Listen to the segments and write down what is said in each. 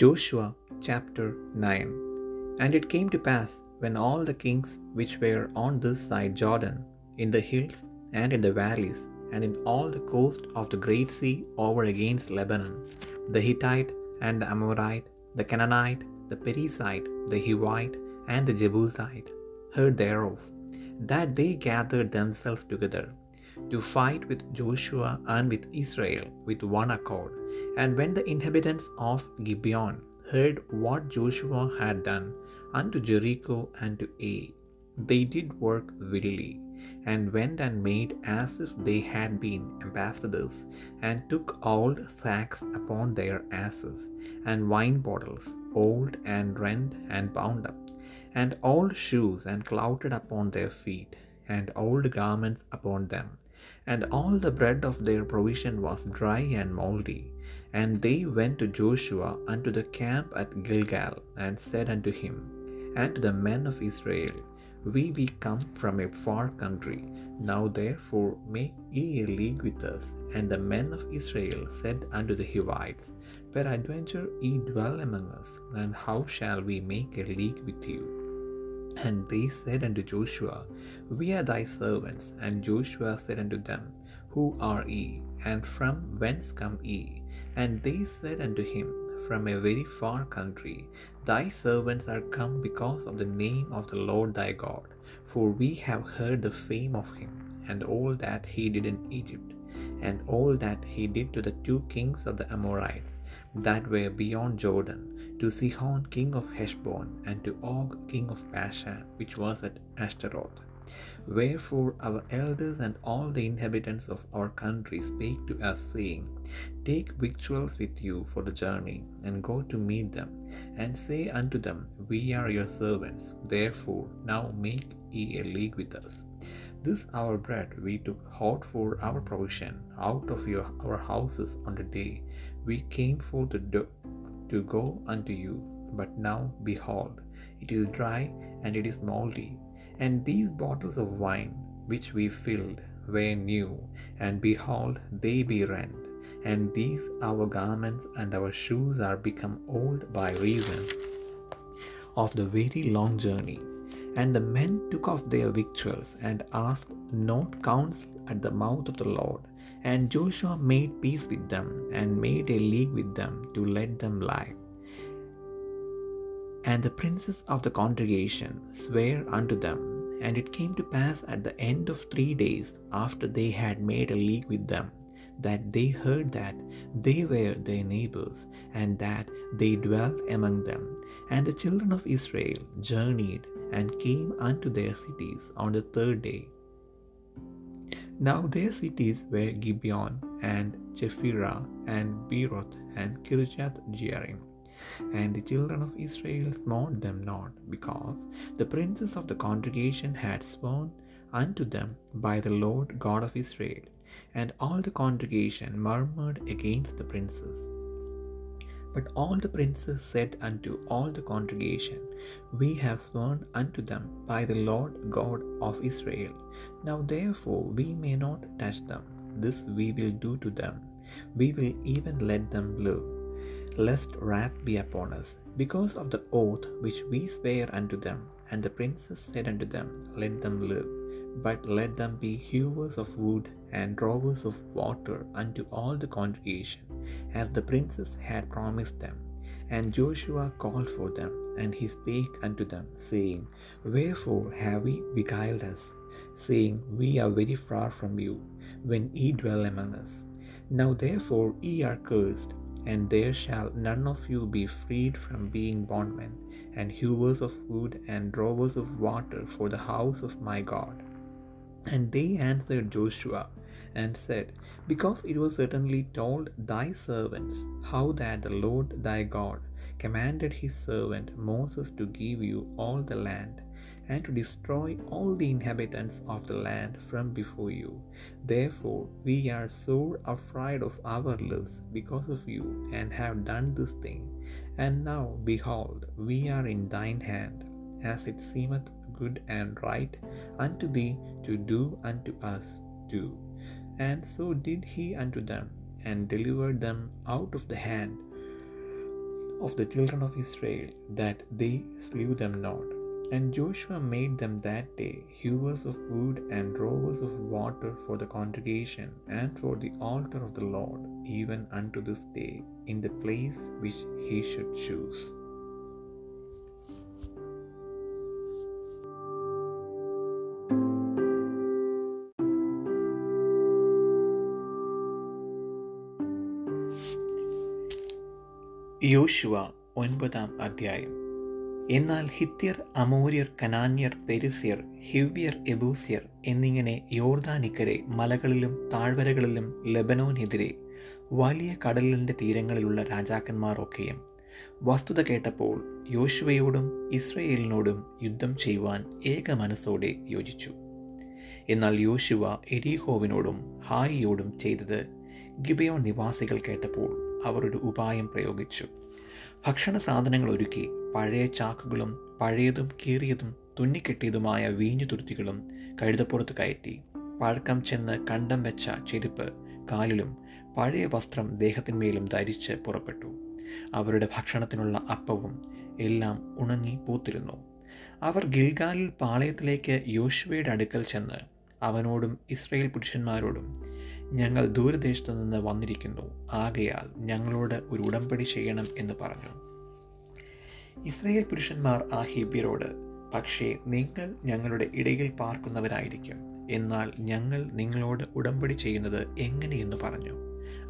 Joshua chapter 9 And it came to pass, when all the kings which were on this side Jordan, in the hills and in the valleys, and in all the coast of the great sea over against Lebanon, the Hittite and the Amorite, the Canaanite, the Perizzite, the Hivite, and the Jebusite, heard thereof, that they gathered themselves together to fight with Joshua and with Israel with one accord. And when the inhabitants of Gibeon heard what Joshua had done unto Jericho and to Ai, they did work wilily, and went and made as if they had been ambassadors, and took old sacks upon their asses, and wine bottles, old and rent and bound up, and old shoes and clouted upon their feet, and old garments upon them. And all the bread of their provision was dry and mouldy. And they went to Joshua unto the camp at Gilgal, and said unto him, and to the men of Israel, We be come from a far country. Now therefore make ye a league with us. And the men of Israel said unto the Hivites, Peradventure ye dwell among us, and how shall we make a league with you? And they said unto Joshua, We are thy servants. And Joshua said unto them, Who are ye? And from whence come ye? And they said unto him, From a very far country. Thy servants are come because of the name of the Lord thy God. For we have heard the fame of him, and all that he did in Egypt, and all that he did to the two kings of the Amorites that were beyond Jordan, to Sihon king of Heshbon, and to Og king of Bashan, which was at Ashtaroth. Wherefore our elders and all the inhabitants of our country spake to us, saying, Take victuals with you for the journey, and go to meet them, and say unto them, We are your servants, therefore now make ye a league with us. This our bread we took hot for our provision out of your, our houses on the day we came forth to, do, to go unto you. But now, behold, it is dry and it is mouldy. And these bottles of wine which we filled were new, and behold, they be rent. And these our garments and our shoes are become old by reason of the very long journey. And the men took off their victuals and asked not counsel at the mouth of the Lord. And Joshua made peace with them and made a league with them to let them lie. And the princes of the congregation sware unto them. And it came to pass at the end of three days after they had made a league with them, that they heard that they were their neighbors, and that they dwelt among them. And the children of Israel journeyed and came unto their cities on the third day. Now their cities were Gibeon and Chephirah and Beeroth and Kirjath Jearim. And the children of Israel smote them not, because the princes of the congregation had sworn unto them by the Lord God of Israel. And all the congregation murmured against the princes. But all the princes said unto all the congregation, We have sworn unto them by the Lord God of Israel. Now therefore we may not touch them. This we will do to them. We will even let them live, lest wrath be upon us, because of the oath which we sware unto them. And the princes said unto them, Let them live, but let them be hewers of wood and drawers of water unto all the congregation, as the princes had promised them. And Joshua called for them, and he spake unto them, saying, Wherefore have ye beguiled us, saying, We are very far from you, when ye dwell among us? Now therefore ye are cursed, and there shall none of you be freed from being bondmen, and hewers of wood and drawers of water for the house of my God. And they answered Joshua and said, Because it was certainly told thy servants how that the Lord thy God commanded his servant Moses to give you all the land, and to destroy all the inhabitants of the land from before you. Therefore we are sore afraid of our lives because of you, and have done this thing. And now, behold, we are in thine hand, as it seemeth good and right unto thee to do unto us, do. And so did he unto them, and delivered them out of the hand of the children of Israel, that they slew them not. And Joshua made them that day hewers of wood and drawers of water for the congregation and for the altar of the Lord, even unto this day, in the place which he should choose. യോശുവ ഒൻപതാം അധ്യായം എന്നാൽ ഹിത്യർ അമോര്യർ കനാന്യർ പെരിസ്യർ ഹിവ്യർ എബൂസ്യർ എന്നിങ്ങനെ യോർദാനിക്കരെ മലകളിലും താഴ്വരകളിലും ലബനോനെതിരെ വലിയ കടലിന്റെ തീരങ്ങളിലുള്ള രാജാക്കന്മാരൊക്കെയും വസ്തുത കേട്ടപ്പോൾ യോശുവയോടും ഇസ്രയേലിനോടും യുദ്ധം ചെയ്യുവാൻ ഏക മനസ്സോടെ യോജിച്ചു. എന്നാൽ യോശുവ എരീഹോവിനോടും ഹായിയോടും ചെയ്തത് ഗിബയോൺ നിവാസികൾ കേട്ടപ്പോൾ അവർ ഒരു ഉപായം പ്രയോഗിച്ചു. ഭക്ഷണ സാധനങ്ങൾ ഒരുക്കി പഴയ ചാക്കുകളും പഴയതും കീറിയതും തുന്നിക്കെട്ടിയതുമായ വീഞ്ഞു തുരുത്തികളും കഴുതപ്പുറത്ത് കയറ്റി പഴക്കം ചെന്ന് കണ്ടം വെച്ച ചെരുപ്പ് കാലിലും പഴയ വസ്ത്രം ദേഹത്തിന്മേലും ധരിച്ച് പുറപ്പെട്ടു. അവരുടെ ഭക്ഷണത്തിനുള്ള അപ്പവും എല്ലാം ഉണങ്ങി പൂത്തിരുന്നു. അവർ ഗിൽഗാലിൽ പാളയത്തിലേക്ക് യോശുവയുടെ അടുക്കൽ ചെന്ന് അവനോടും ഇസ്രയേൽ പുരുഷന്മാരോടും ഞങ്ങൾ ദൂരദേശത്തു നിന്ന് വന്നിരിക്കുന്നു. ആകയാൽ ഞങ്ങളോട് ഒരു ഉടമ്പടി ചെയ്യണം എന്ന് പറഞ്ഞു. ഇസ്രയേൽ പുരുഷന്മാർ ആ ഹിബ്യരോട് പക്ഷേ നിങ്ങൾ ഞങ്ങളുടെ ഇടയിൽ പാർക്കുന്നവരായിരിക്കും. എന്നാൽ ഞങ്ങൾ നിങ്ങളോട് ഉടമ്പടി ചെയ്യുന്നത് എങ്ങനെയെന്ന് പറഞ്ഞു.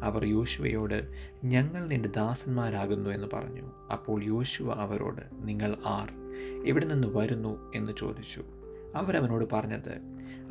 അവർ യോശുവയോട് ഞങ്ങൾ നിന്റെ ദാസന്മാരാകുന്നു എന്ന് പറഞ്ഞു. അപ്പോൾ യോശുവ അവരോട് നിങ്ങൾ ആർ? എവിടെ നിന്ന് വരുന്നു? എന്ന് ചോദിച്ചു. അവരവനോട് പറഞ്ഞത്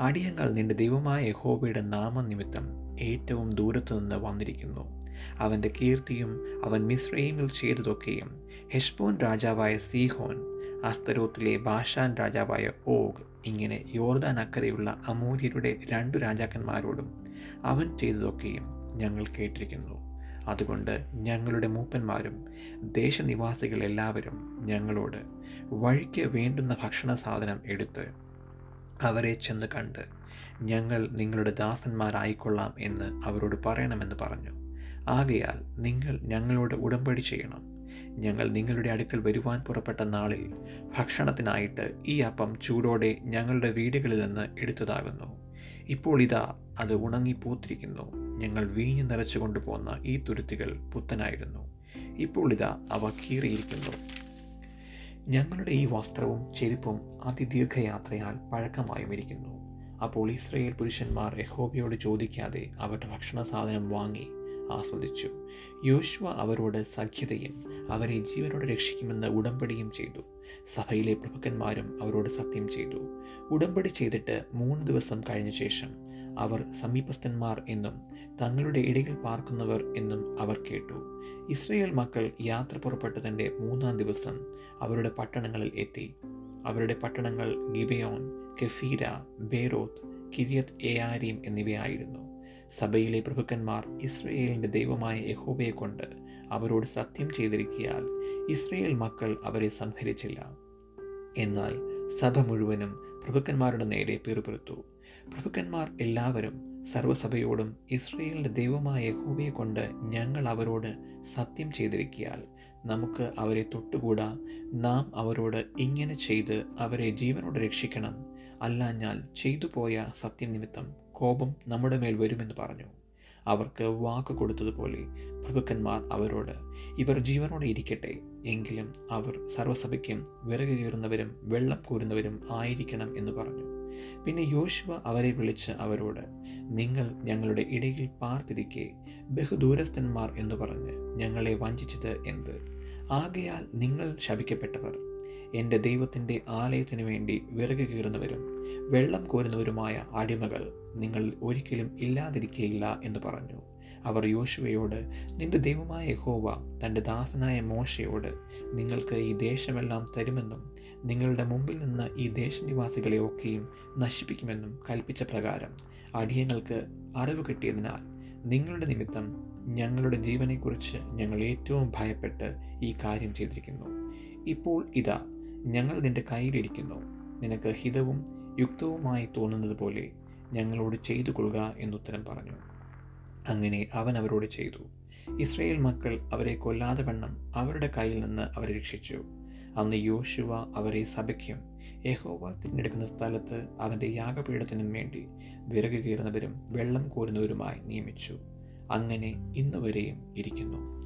അടിയങ്ങൾ നിന്റെ ദൈവമായ യഹോബയുടെ നാമനിമിത്തം ഏറ്റവും ദൂരത്തു നിന്ന് വന്നിരിക്കുന്നു. അവന്റെ കീർത്തിയും അവൻ മിസ്രൈമിൽ ചെയ്തതൊക്കെയും ഹെഷ്ബോൻ രാജാവായ സീഹോൻ അസ്തരോത്തിലെ ബാഷാൻ രാജാവായ ഓഗ് ഇങ്ങനെ യോർദാൻ അക്കരയുള്ള അമൂര്യരുടെ രണ്ടു രാജാക്കന്മാരോടും അവൻ ചെയ്തതൊക്കെയും ഞങ്ങൾ കേട്ടിരിക്കുന്നു. അതുകൊണ്ട് ഞങ്ങളുടെ മൂപ്പന്മാരും ദേശനിവാസികളെല്ലാവരും ഞങ്ങളോട് വഴിക്ക് വേണ്ടുന്ന ഭക്ഷണ സാധനം എടുത്ത് അവരെ ചെന്ന് കണ്ട് ഞങ്ങൾ നിങ്ങളുടെ ദാസന്മാരായിക്കൊള്ളാം എന്ന് അവരോട് പറയണമെന്ന് പറഞ്ഞു. ആകയാൽ നിങ്ങൾ ഞങ്ങളോട് ഉടമ്പടി ചെയ്യണം. ഞങ്ങൾ നിങ്ങളുടെ അടുക്കൽ വരുവാൻ പുറപ്പെട്ട നാളിൽ ഭക്ഷണത്തിനായിട്ട് ഈ അപ്പം ചൂടോടെ ഞങ്ങളുടെ വീടുകളിൽ നിന്ന് എടുത്തതാകുന്നു. ഇപ്പോൾ ഇതാ അത് ഉണങ്ങി പൂത്തിരിക്കുന്നു ഞങ്ങൾ വീഞ്ഞു നിറച്ചു കൊണ്ടുപോകുന്ന ഈ തുരുത്തികൾ പുത്തനായിരുന്നു. ഇപ്പോൾ ഇതാ അവ കീറിയിരിക്കുന്നു. ഞങ്ങളുടെ ഈ വസ്ത്രവും ചെരുപ്പും അതിദീർഘയാത്രയാൽ പഴക്കമായുമിരിക്കുന്നു അപ്പോൾ ഇസ്രയേൽ പുരുഷന്മാർ യഹോബയോട് ചോദിക്കാതെ അവരുടെ ഭക്ഷണ സാധനം വാങ്ങി ആസ്വദിച്ചു. യോശുവ അവരോട് സഖ്യതയും അവരെ ജീവനോടെ രക്ഷിക്കുമെന്ന് ഉടമ്പടിയും ചെയ്തു. സഭയിലെ പ്രഭുക്കന്മാരും അവരോട് സത്യം ചെയ്തു. ഉടമ്പടി ചെയ്തിട്ട് മൂന്ന് ദിവസം കഴിഞ്ഞ ശേഷം അവർ സമീപസ്ഥന്മാർ എന്നും തങ്ങളുടെ ഇടയിൽ പാർക്കുന്നവർ എന്നും അവർ കേട്ടു. ഇസ്രയേൽ മക്കൾ യാത്ര പുറപ്പെട്ടതിന്റെ മൂന്നാം ദിവസം അവരുടെ പട്ടണങ്ങളിൽ എത്തി. അവരുടെ പട്ടണങ്ങൾ ഗിബയോൺ കെഫീര ബേറോത്ത് കിരിയത് എയാരീം എന്നിവയായിരുന്നു. സഭയിലെ പ്രഭുക്കന്മാർ ഇസ്രയേലിന്റെ ദൈവമായ യഹോബയെ കൊണ്ട് അവരോട് സത്യം ചെയ്തിരിക്കിയാൽ ഇസ്രയേൽ മക്കൾ അവരെ സംഹരിച്ചില്ല. എന്നാൽ സഭ മുഴുവനും പ്രഭുക്കന്മാരുടെ നേരെ പിറുപിറുത്തു. പ്രഭുക്കന്മാർ എല്ലാവരും സർവസഭയോടും ഇസ്രയേലിന്റെ ദൈവമായ യഹോവയെ കൊണ്ട് ഞങ്ങൾ അവരോട് സത്യം ചെയ്തിരിക്കിയാൽ നമുക്ക് അവരെ തൊട്ടുകൂടാ. നാം അവരോട് ഇങ്ങനെ ചെയ്ത് അവരെ ജീവനോട് രക്ഷിക്കണം. അല്ലാഞ്ഞാൽ ചെയ്തു പോയ സത്യം നിമിത്തം കോപം നമ്മുടെ മേൽ വരുമെന്ന് പറഞ്ഞു. അവർക്ക് വാക്ക് കൊടുത്തതുപോലെ പ്രഭുക്കന്മാർ അവരോട് ഇവർ ജീവനോടെ ഇരിക്കട്ടെ. എങ്കിലും അവർ സർവസഭയ്ക്കും വിറക് കീറുന്നവരും വെള്ളം കോരുന്നവരും ആയിരിക്കണം എന്ന് പറഞ്ഞു. പിന്നെ യോശുവ അവരെ വിളിച്ച് അവരോട് നിങ്ങൾ ഞങ്ങളുടെ ഇടയിൽ പാർത്തിരിക്കെ ബഹുദൂരസ്ഥന്മാർ എന്ന് പറഞ്ഞ് ഞങ്ങളെ വഞ്ചിച്ചത് എന്ത്? ആകയാൽ നിങ്ങൾ ശപിക്കപ്പെട്ടവർ. എന്റെ ദൈവത്തിന്റെ ആലയത്തിനു വേണ്ടി വിറക് കീറുന്നവരും വെള്ളം കോരുന്നവരുമായ അടിമകൾ നിങ്ങൾ ഒരിക്കലും ഇല്ലാതിരിക്കുകയില്ല എന്ന് പറഞ്ഞു. അവർ യോശുവയോട് നിന്റെ ദൈവമായ യഹോവ തന്റെ ദാസനായ മോശയോട് നിങ്ങൾക്ക് ഈ ദേശമെല്ലാം തരുമെന്നും നിങ്ങളുടെ മുമ്പിൽ നിന്ന് ഈ ദേശനിവാസികളെ ഒക്കെയും നശിപ്പിക്കുമെന്നും കൽപ്പിച്ച പ്രകാരം അടിയങ്ങൾക്ക് അറിവ് കിട്ടിയതിനാൽ നിങ്ങളുടെ നിമിത്തം ഞങ്ങളുടെ ജീവനെക്കുറിച്ച് ഞങ്ങൾ ഏറ്റവും ഭയപ്പെട്ട് ഈ കാര്യം ചെയ്തിരിക്കുന്നു. ഇപ്പോൾ ഇതാ ഞങ്ങൾ നിന്റെ കയ്യിലിരിക്കുന്നു. നിനക്ക് ഹിതവും യുക്തവുമായി തോന്നുന്നത് പോലെ ഞങ്ങളോട് ചെയ്തു കൊള്ളുക എന്നുത്തരം പറഞ്ഞു. അങ്ങനെ അവൻ അവരോട് ചെയ്തു. ഇസ്രയേൽ മക്കൾ അവരെ കൊല്ലാതെ വണ്ണം അവരുടെ കയ്യിൽ നിന്ന് അവരെ രക്ഷിച്ചു. അന്ന് യോശുവ അവരെ സഭയ്ക്കും യഹോവ തിരഞ്ഞെടുക്കുന്ന സ്ഥലത്ത് അവന്റെ യാഗപീഠത്തിനും വേണ്ടി വിറക് കീറുന്നവരും വെള്ളം കോരുന്നവരുമായി നിയമിച്ചു. അങ്ങനെ ഇന്നുവരെയും ഇരിക്കുന്നു.